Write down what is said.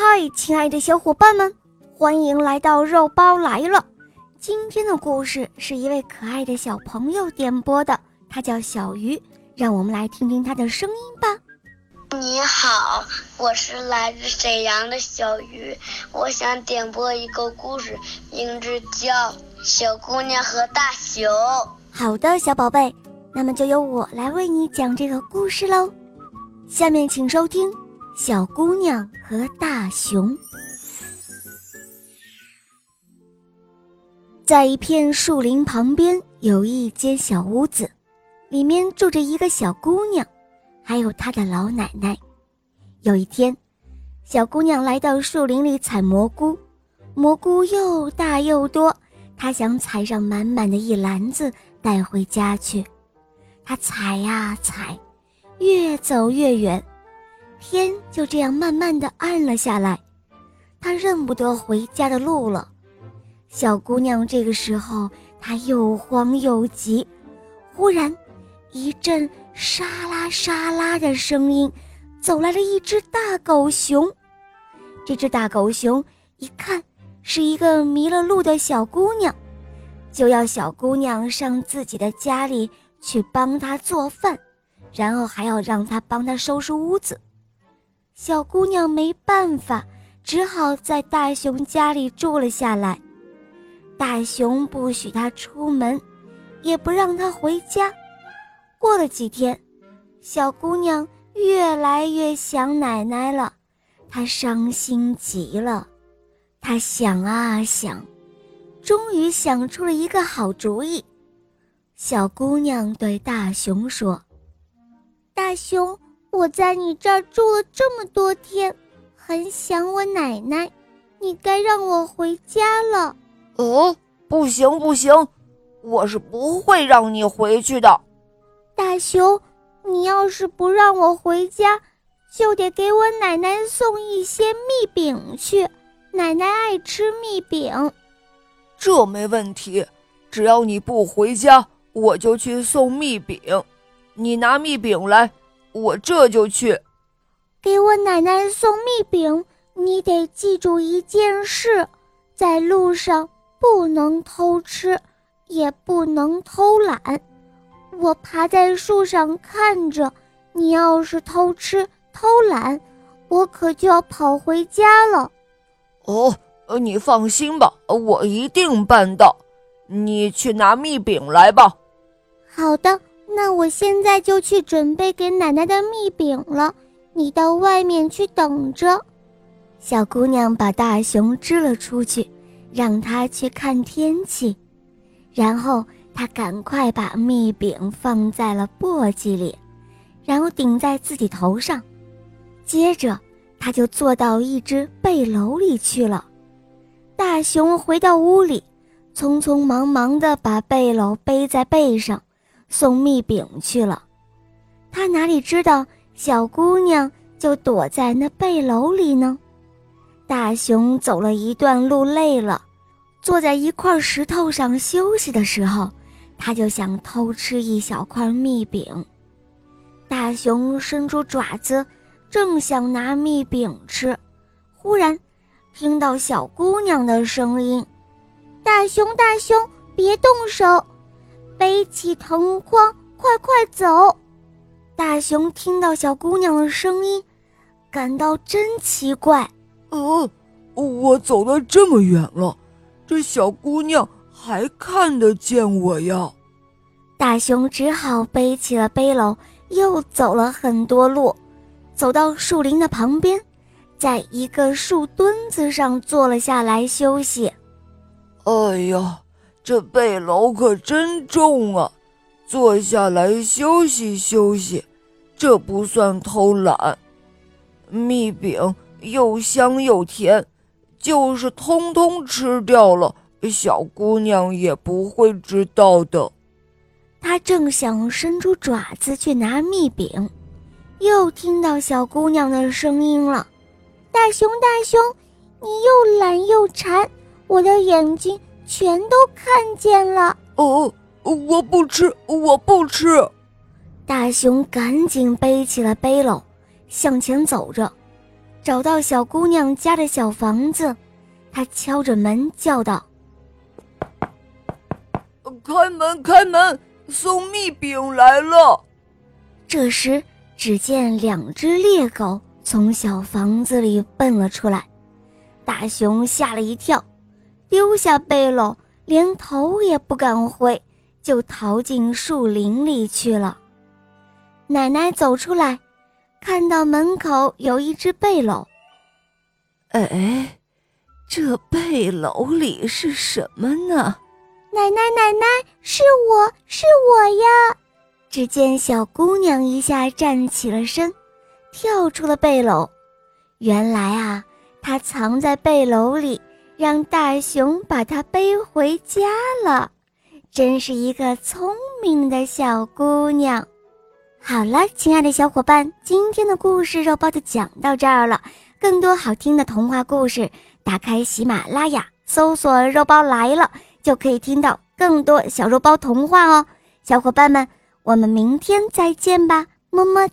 嗨，亲爱的小伙伴们，欢迎来到肉包来了。今天的故事是一位可爱的小朋友点播的，他叫小鱼，让我们来听听他的声音吧。你好，我是来自沈阳的小鱼，我想点播一个故事，名字叫《小姑娘和大熊》。好的，小宝贝，那么就由我来为你讲这个故事喽。下面请收听《小姑娘和大熊》。在一片树林旁边，有一间小屋子，里面住着一个小姑娘。还有她的老奶奶。有一天，小姑娘来到树林里采蘑菇，蘑菇又大又多，她想采上满满的一篮子带回家去。她采呀采，越走越远，天就这样慢慢的暗了下来，她认不得回家的路了。小姑娘这个时候，她又慌又急，忽然。一阵沙拉沙拉的声音，走来了一只大狗熊。这只大狗熊一看是一个迷了路的小姑娘，就要小姑娘上自己的家里去帮她做饭，然后还要让她帮她收拾屋子。小姑娘没办法，只好在大熊家里住了下来。大熊不许她出门，也不让她回家。过了几天，小姑娘越来越想奶奶了，她伤心极了。她想啊想，终于想出了一个好主意。小姑娘对大熊说：“大熊，我在你这儿住了这么多天，很想我奶奶，你该让我回家了。”“哦，不行不行，我是不会让你回去的。”大熊，你要是不让我回家，就得给我奶奶送一些蜜饼去。奶奶爱吃蜜饼。这没问题，只要你不回家，我就去送蜜饼。你拿蜜饼来，我这就去。给我奶奶送蜜饼，你得记住一件事：在路上不能偷吃，也不能偷懒。我爬在树上看着，你要是偷吃偷懒，我可就要跑回家了。哦，你放心吧，我一定办到。你去拿蜜饼来吧。好的，那我现在就去准备给奶奶的蜜饼了。你到外面去等着。小姑娘把大熊支了出去，让他去看天气，然后。他赶快把蜜饼放在了簸箕里，然后顶在自己头上，接着他就坐到一只背篓里去了。大熊回到屋里，匆匆忙忙地把背篓背在背上，送蜜饼去了。他哪里知道小姑娘就躲在那背篓里呢？大熊走了一段路，累了，坐在一块石头上休息的时候。他就想偷吃一小块蜜饼，大熊伸出爪子，正想拿蜜饼吃，忽然听到小姑娘的声音：“大熊，大熊，别动手，背起藤筐，快快走！”大熊听到小姑娘的声音，感到真奇怪：“呃，我走了这么远了，这小姑娘……”还看得见我呀！大熊只好背起了背篓，又走了很多路，走到树林的旁边，在一个树墩子上坐了下来休息。哎呀，这背篓可真重啊！坐下来休息休息，这不算偷懒。蜜饼又香又甜，就是通通吃掉了。小姑娘也不会知道的。她正想伸出爪子去拿蜜饼，又听到小姑娘的声音了：“大熊，大熊，你又懒又馋，我的眼睛全都看见了。”“哦，我不吃，我不吃。”大熊赶紧背起了背篓，向前走着。找到小姑娘家的小房子，他敲着门叫道：“开门，开门，送蜜饼来了。”这时，只见两只猎狗从小房子里奔了出来，大熊吓了一跳，丢下背篓，连头也不敢回，就逃进树林里去了。奶奶走出来，看到门口有一只背篓，哎，这背篓里是什么呢？奶奶，奶奶，是我是我呀！只见小姑娘一下站起了身，跳出了背篓。原来啊，她藏在背篓里，让大熊把她背回家了。真是一个聪明的小姑娘。好了，亲爱的小伙伴，今天的故事肉包就讲到这儿了。更多好听的童话故事，打开喜马拉雅，搜索“肉包来了”，就可以听到更多小肉包童话哦。小伙伴们。我们明天再见吧，么么。